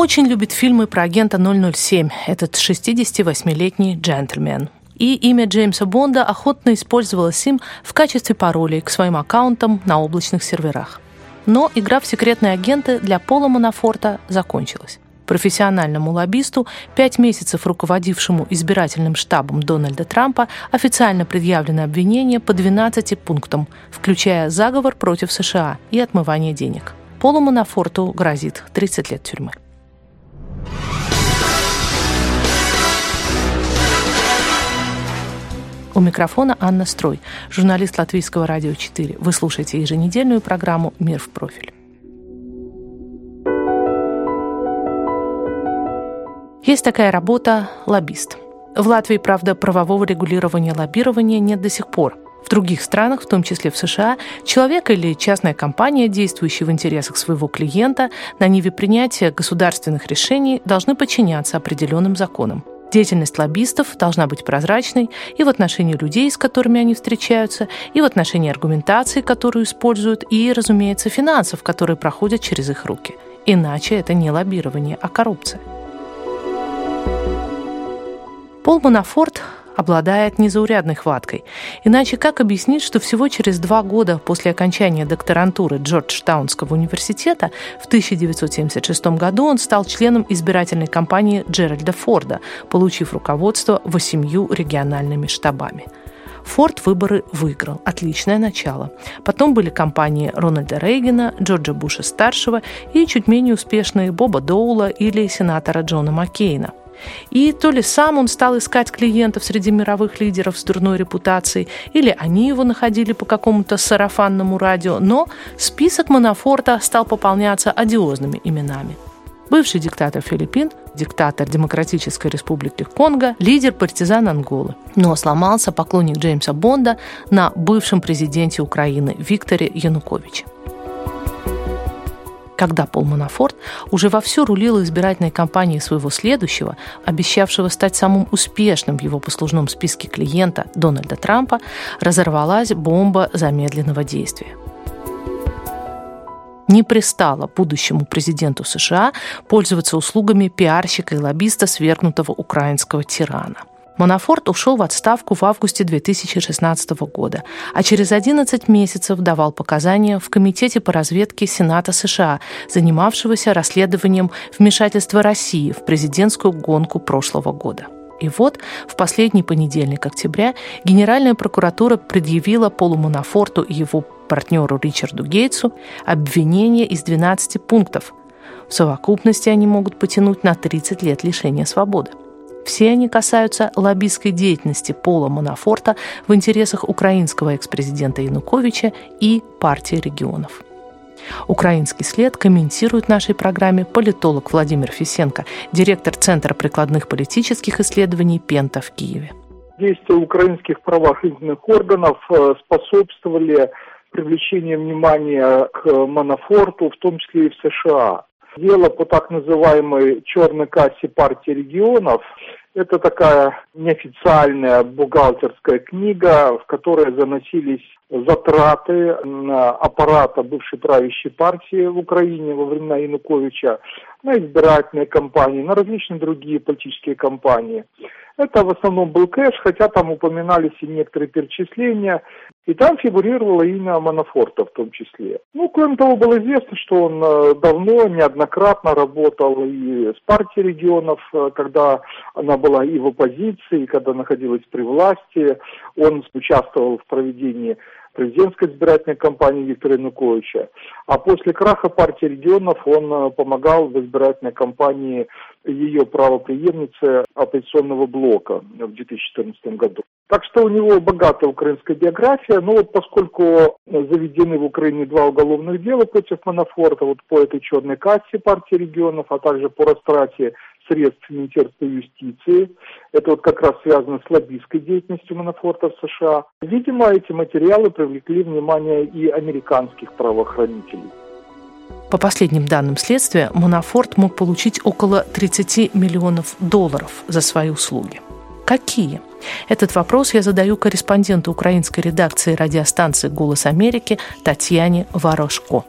очень любит фильмы про агента 007, этот 68-летний джентльмен. И имя Джеймса Бонда охотно использовалось им в качестве паролей к своим аккаунтам на облачных серверах. Но игра в секретные агенты для Пола Манафорта закончилась. Профессиональному лоббисту, пять месяцев руководившему избирательным штабом Дональда Трампа, официально предъявлено обвинение по 12 пунктам, включая заговор против США и отмывание денег. Полу Манафорту грозит 30 лет тюрьмы. У микрофона Анна Строй, журналист Латвийского радио 4. Вы слушаете еженедельную программу «Мир в профиль». Есть такая работа «лоббист». В Латвии, правда, правового регулирования лоббирования нет до сих пор – в других странах, в том числе в США, человек или частная компания, действующая в интересах своего клиента, на ниве принятия государственных решений должны подчиняться определенным законам. Деятельность лоббистов должна быть прозрачной и в отношении людей, с которыми они встречаются, и в отношении аргументации, которую используют, и, разумеется, финансов, которые проходят через их руки. Иначе это не лоббирование, а коррупция. Пол Манафорт обладает незаурядной хваткой. Иначе как объяснить, что всего через два года после окончания докторантуры Джорджтаунского университета в 1976 году он стал членом избирательной кампании Джеральда Форда, получив руководство восемью региональными штабами. Форд выборы выиграл. Отличное начало. Потом были кампании Рональда Рейгана, Джорджа Буша-старшего и чуть менее успешные Боба Доула или сенатора Джона Маккейна. И то ли сам он стал искать клиентов среди мировых лидеров с дурной репутацией, или они его находили по какому-то сарафанному радио, но список Манафорта стал пополняться одиозными именами. Бывший диктатор Филиппин, диктатор Демократической Республики Конго, лидер партизан Анголы. Но сломался поклонник Джеймса Бонда на бывшем президенте Украины Викторе Януковиче когда Пол Манафорт уже вовсю рулил избирательной кампанией своего следующего, обещавшего стать самым успешным в его послужном списке клиента Дональда Трампа, разорвалась бомба замедленного действия не пристало будущему президенту США пользоваться услугами пиарщика и лоббиста свергнутого украинского тирана. Манафорт ушел в отставку в августе 2016 года, а через 11 месяцев давал показания в Комитете по разведке Сената США, занимавшегося расследованием вмешательства России в президентскую гонку прошлого года. И вот в последний понедельник октября Генеральная прокуратура предъявила Полу Манафорту и его партнеру Ричарду Гейтсу обвинения из 12 пунктов. В совокупности они могут потянуть на 30 лет лишения свободы. Все они касаются лоббистской деятельности Пола Манафорта в интересах украинского экс-президента Януковича и партии регионов. Украинский след комментирует в нашей программе политолог Владимир Фисенко, директор Центра прикладных политических исследований «Пента» в Киеве. Действия украинских правоохранительных органов э, способствовали привлечению внимания к Манафорту, в том числе и в США. Дело по так называемой черной кассе партии регионов это такая неофициальная бухгалтерская книга, в которой заносились затраты на аппарата бывшей правящей партии в Украине во времена Януковича, на избирательные кампании, на различные другие политические кампании. Это в основном был кэш, хотя там упоминались и некоторые перечисления, и там фигурировало имя Манафорта в том числе. Ну, кроме того, было известно, что он э, давно, неоднократно работал и с партией регионов, э, когда она была и в оппозиции, когда находилась при власти. Он участвовал в проведении президентской избирательной кампании Виктора Януковича. А после краха партии регионов он э, помогал в избирательной кампании ее правоприемницы оппозиционного блока в 2014 году. Так что у него богатая украинская биография, но вот поскольку заведены в Украине два уголовных дела против Манафорта, вот по этой черной кассе партии регионов, а также по растрате средств Министерства юстиции, это вот как раз связано с лоббистской деятельностью Манафорта в США, видимо, эти материалы привлекли внимание и американских правоохранителей. По последним данным следствия, Манафорт мог получить около 30 миллионов долларов за свои услуги. Какие? Этот вопрос я задаю корреспонденту украинской редакции радиостанции «Голос Америки» Татьяне Ворошко.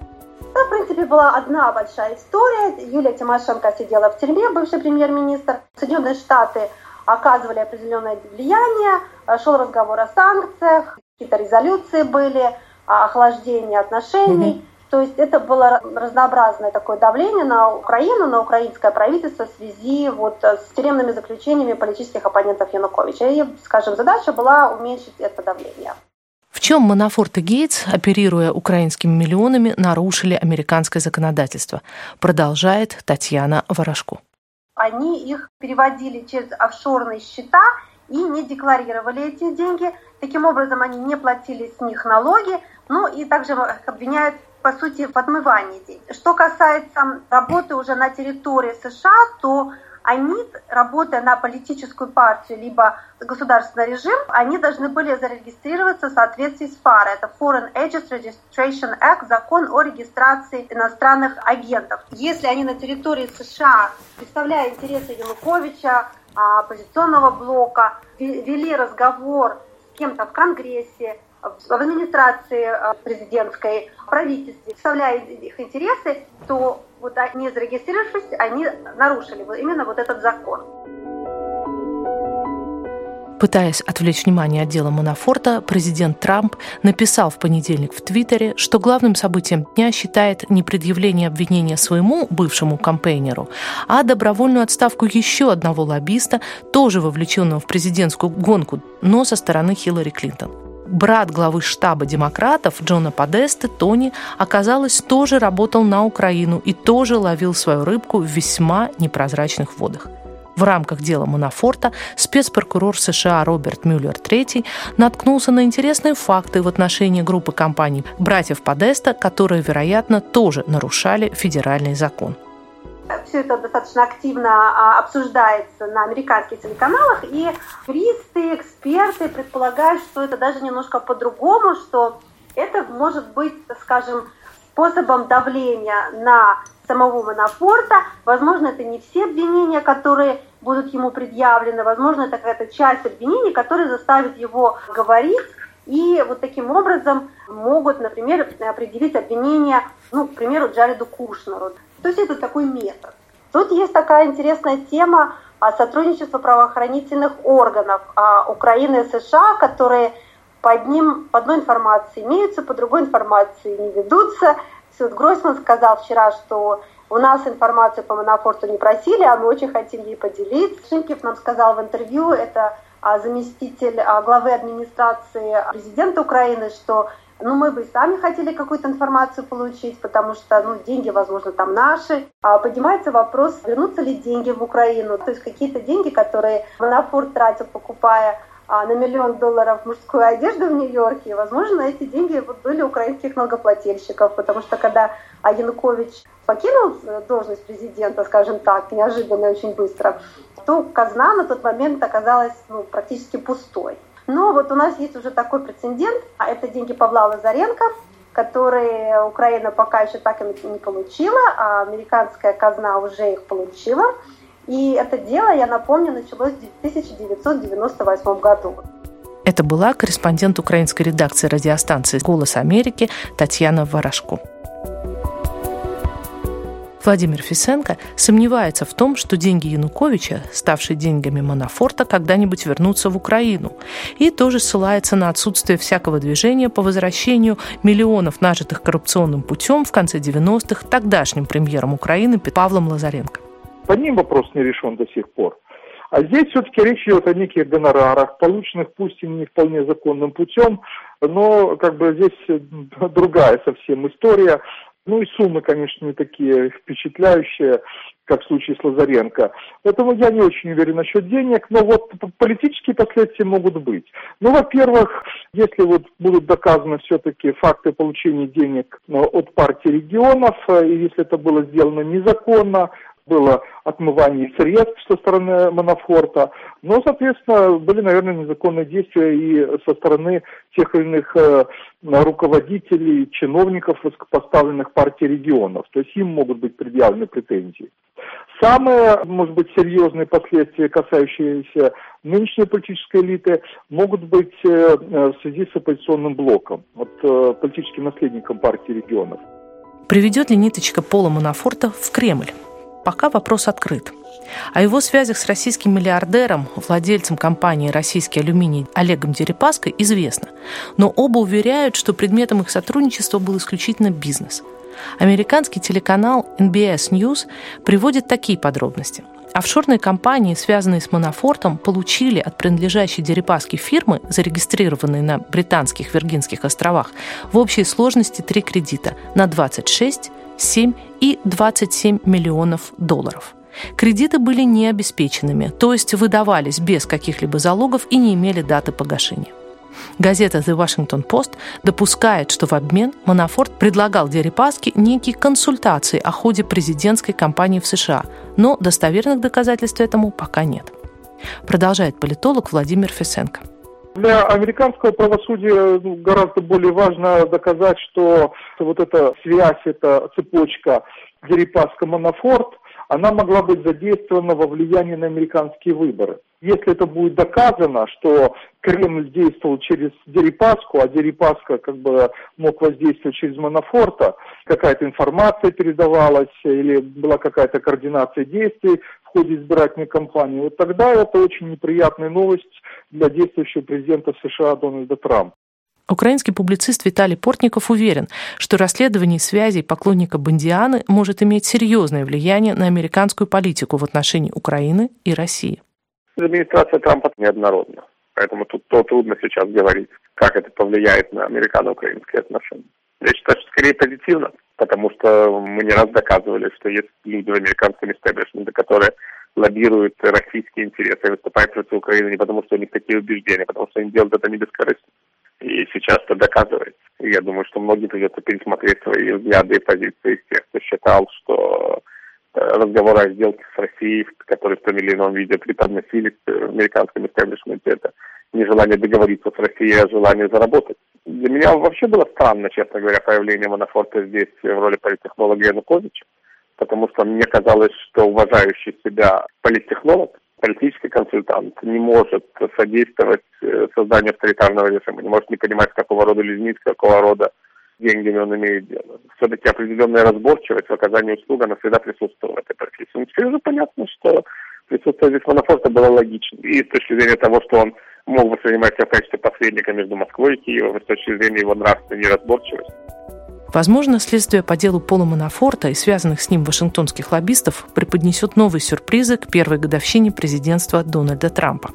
Была одна большая история. Юлия Тимошенко сидела в тюрьме, бывший премьер-министр. Соединенные Штаты оказывали определенное влияние, шел разговор о санкциях, какие-то резолюции были, охлаждение отношений. Mm-hmm. То есть это было разнообразное такое давление на Украину, на украинское правительство в связи вот с тюремными заключениями политических оппонентов Януковича. И, скажем, задача была уменьшить это давление. В чем Манафорт и Гейтс, оперируя украинскими миллионами, нарушили американское законодательство? Продолжает Татьяна Ворошко. Они их переводили через офшорные счета и не декларировали эти деньги. Таким образом, они не платили с них налоги, ну и также обвиняют по сути, в отмывании денег. Что касается работы уже на территории США, то они, работая на политическую партию либо государственный режим, они должны были зарегистрироваться в соответствии с ФАР. Это Foreign Agents Registration Act, закон о регистрации иностранных агентов. Если они на территории США, представляя интересы Януковича, оппозиционного блока, вели разговор с кем-то в Конгрессе, в администрации э, президентской, правительстве, представляя их интересы, то вот они зарегистрировавшись, они нарушили именно вот этот закон. Пытаясь отвлечь внимание отдела Манафорта, президент Трамп написал в понедельник в Твиттере, что главным событием дня считает не предъявление обвинения своему бывшему кампейнеру, а добровольную отставку еще одного лоббиста, тоже вовлеченного в президентскую гонку, но со стороны Хиллари Клинтон брат главы штаба демократов Джона Подесты, Тони, оказалось, тоже работал на Украину и тоже ловил свою рыбку в весьма непрозрачных водах. В рамках дела Манафорта спецпрокурор США Роберт Мюллер III наткнулся на интересные факты в отношении группы компаний братьев Подеста, которые, вероятно, тоже нарушали федеральный закон все это достаточно активно а, обсуждается на американских телеканалах, и юристы, эксперты предполагают, что это даже немножко по-другому, что это может быть, скажем, способом давления на самого Манафорта. Возможно, это не все обвинения, которые будут ему предъявлены, возможно, это какая-то часть обвинений, которые заставят его говорить, и вот таким образом могут, например, определить обвинения, ну, к примеру, Джареду Кушнеру. То есть это такой метод. Тут есть такая интересная тема о сотрудничестве правоохранительных органов а Украины и США, которые по, одним, по одной информации имеются, по другой информации не ведутся. Суд Гройсман сказал вчера, что у нас информацию по Манафорту не просили, а мы очень хотим ей поделиться. Шинкев нам сказал в интервью, это заместитель главы администрации президента Украины, что ну, мы бы и сами хотели какую-то информацию получить, потому что, ну, деньги, возможно, там наши. А поднимается вопрос, вернутся ли деньги в Украину. То есть какие-то деньги, которые Манафорт тратил, покупая на миллион долларов мужскую одежду в Нью-Йорке, возможно, эти деньги вот были украинских налогоплательщиков, потому что когда Янукович покинул э, должность президента, скажем так, неожиданно и очень быстро, то казна на тот момент оказалась ну, практически пустой. Но вот у нас есть уже такой прецедент, а это деньги Павла Лазаренко, которые Украина пока еще так и не получила, а американская казна уже их получила. И это дело, я напомню, началось в 1998 году. Это была корреспондент украинской редакции радиостанции «Голос Америки» Татьяна Ворошко. Владимир Фисенко сомневается в том, что деньги Януковича, ставшие деньгами Манафорта, когда-нибудь вернутся в Украину. И тоже ссылается на отсутствие всякого движения по возвращению миллионов, нажитых коррупционным путем в конце 90-х тогдашним премьером Украины Павлом Лазаренко. По ним вопрос не решен до сих пор. А здесь все-таки речь идет о неких гонорарах, полученных пусть и не вполне законным путем, но как бы здесь другая совсем история. Ну и суммы, конечно, не такие впечатляющие, как в случае с Лазаренко. Поэтому я не очень уверен насчет денег, но вот политические последствия могут быть. Ну, во-первых, если вот будут доказаны все-таки факты получения денег э, от партии регионов, э, и если это было сделано незаконно, было отмывание средств со стороны Манафорта, но, соответственно, были, наверное, незаконные действия и со стороны тех или иных э, руководителей, чиновников высокопоставленных партий регионов. То есть им могут быть предъявлены претензии. Самые, может быть, серьезные последствия, касающиеся нынешней политической элиты, могут быть э, э, в связи с оппозиционным блоком, вот, политическим наследником партии регионов. Приведет ли ниточка Пола Манафорта в Кремль? Пока вопрос открыт. О его связях с российским миллиардером, владельцем компании «Российский алюминий» Олегом Дерипаской известно. Но оба уверяют, что предметом их сотрудничества был исключительно бизнес. Американский телеканал NBS News приводит такие подробности. Офшорные компании, связанные с Манафортом, получили от принадлежащей Дерипаски фирмы, зарегистрированной на Британских Виргинских островах, в общей сложности три кредита на 26, 7 и 27 миллионов долларов. Кредиты были необеспеченными, то есть выдавались без каких-либо залогов и не имели даты погашения. Газета The Washington Post допускает, что в обмен Манафорт предлагал Дерипаске некие консультации о ходе президентской кампании в США, но достоверных доказательств этому пока нет. Продолжает политолог Владимир Фесенко. Для американского правосудия ну, гораздо более важно доказать, что вот эта связь, эта цепочка Дерипаска-Манафорт, она могла быть задействована во влиянии на американские выборы. Если это будет доказано, что Кремль действовал через Дерипаску, а Дерипаска как бы мог воздействовать через Манафорта, какая-то информация передавалась или была какая-то координация действий ходе избирательной кампании, вот тогда это очень неприятная новость для действующего президента США Дональда Трампа. Украинский публицист Виталий Портников уверен, что расследование связей поклонника Бондианы может иметь серьезное влияние на американскую политику в отношении Украины и России. Администрация Трампа неоднородна, поэтому тут то трудно сейчас говорить, как это повлияет на американо-украинские отношения. Я считаю, что скорее позитивно, потому что мы не раз доказывали, что есть люди в американском истеблишменте, которые лоббируют российские интересы, выступают против Украины не потому, что у них такие убеждения, а потому что они делают это не бескорыстно. И сейчас это доказывается. И я думаю, что многим придется пересмотреть свои взгляды и позиции тех, кто считал, что э, разговоры о сделке с Россией, которые в том или ином виде преподносили к американскому истеблишменте, это не желание договориться с Россией, а желание заработать. Для меня вообще было странно, честно говоря, появление Манафорта здесь в роли политтехнолога Януковича, потому что мне казалось, что уважающий себя политтехнолог политический консультант не может содействовать э, созданию авторитарного режима, не может не понимать, какого рода людьми, с какого рода деньгами он имеет дело. Все-таки определенная разборчивость в оказании услуг, она всегда присутствовала в этой профессии. Но теперь уже понятно, что присутствие здесь Манафорта было логично. И с точки зрения того, что он мог воспринимать себя в качестве посредника между Москвой и Киевом, с точки зрения его нравственной неразборчивости, Возможно, следствие по делу Пола Манафорта и связанных с ним вашингтонских лоббистов преподнесет новые сюрпризы к первой годовщине президентства Дональда Трампа.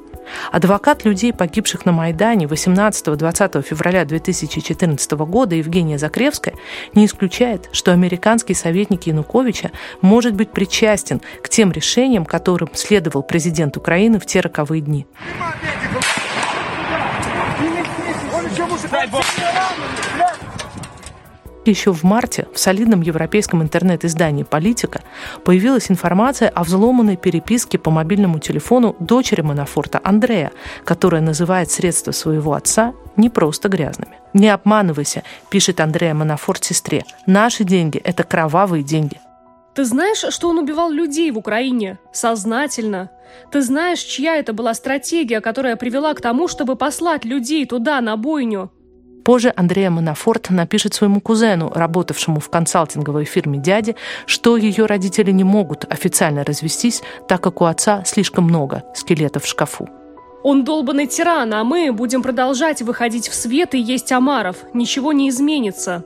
Адвокат людей, погибших на Майдане 18-20 февраля 2014 года Евгения Закревская не исключает, что американский советник Януковича может быть причастен к тем решениям, которым следовал президент Украины в те роковые дни. Дай Бог! Еще в марте в солидном европейском интернет-издании «Политика» появилась информация о взломанной переписке по мобильному телефону дочери Манафорта Андрея, которая называет средства своего отца не просто грязными. «Не обманывайся», – пишет Андрея Манафорт сестре. «Наши деньги – это кровавые деньги». Ты знаешь, что он убивал людей в Украине? Сознательно. Ты знаешь, чья это была стратегия, которая привела к тому, чтобы послать людей туда, на бойню? Позже Андрея Манафорт напишет своему кузену, работавшему в консалтинговой фирме дяди, что ее родители не могут официально развестись, так как у отца слишком много скелетов в шкафу. Он долбанный тиран, а мы будем продолжать выходить в свет и есть омаров. Ничего не изменится.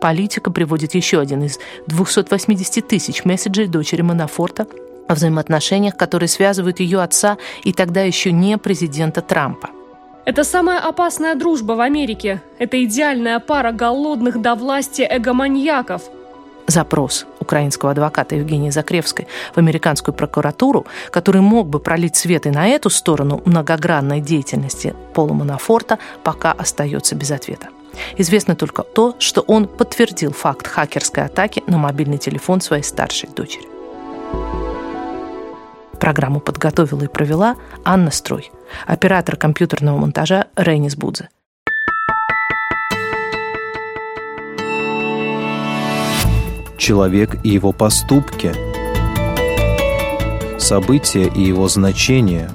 Политика приводит еще один из 280 тысяч месседжей дочери Манафорта о взаимоотношениях, которые связывают ее отца и тогда еще не президента Трампа – это самая опасная дружба в Америке. Это идеальная пара голодных до власти эгоманьяков. запрос украинского адвоката Евгении Закревской в американскую прокуратуру, который мог бы пролить свет и на эту сторону многогранной деятельности Пола Манафорта, пока остается без ответа. Известно только то, что он подтвердил факт хакерской атаки на мобильный телефон своей старшей дочери. Программу подготовила и провела Анна Строй, оператор компьютерного монтажа Рейнис Будзе. Человек и его поступки. События и его значения.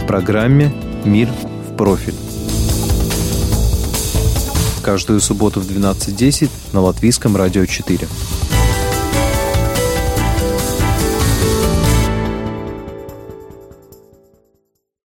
В программе «Мир в профиль». Каждую субботу в 12.10 на Латвийском радио 4.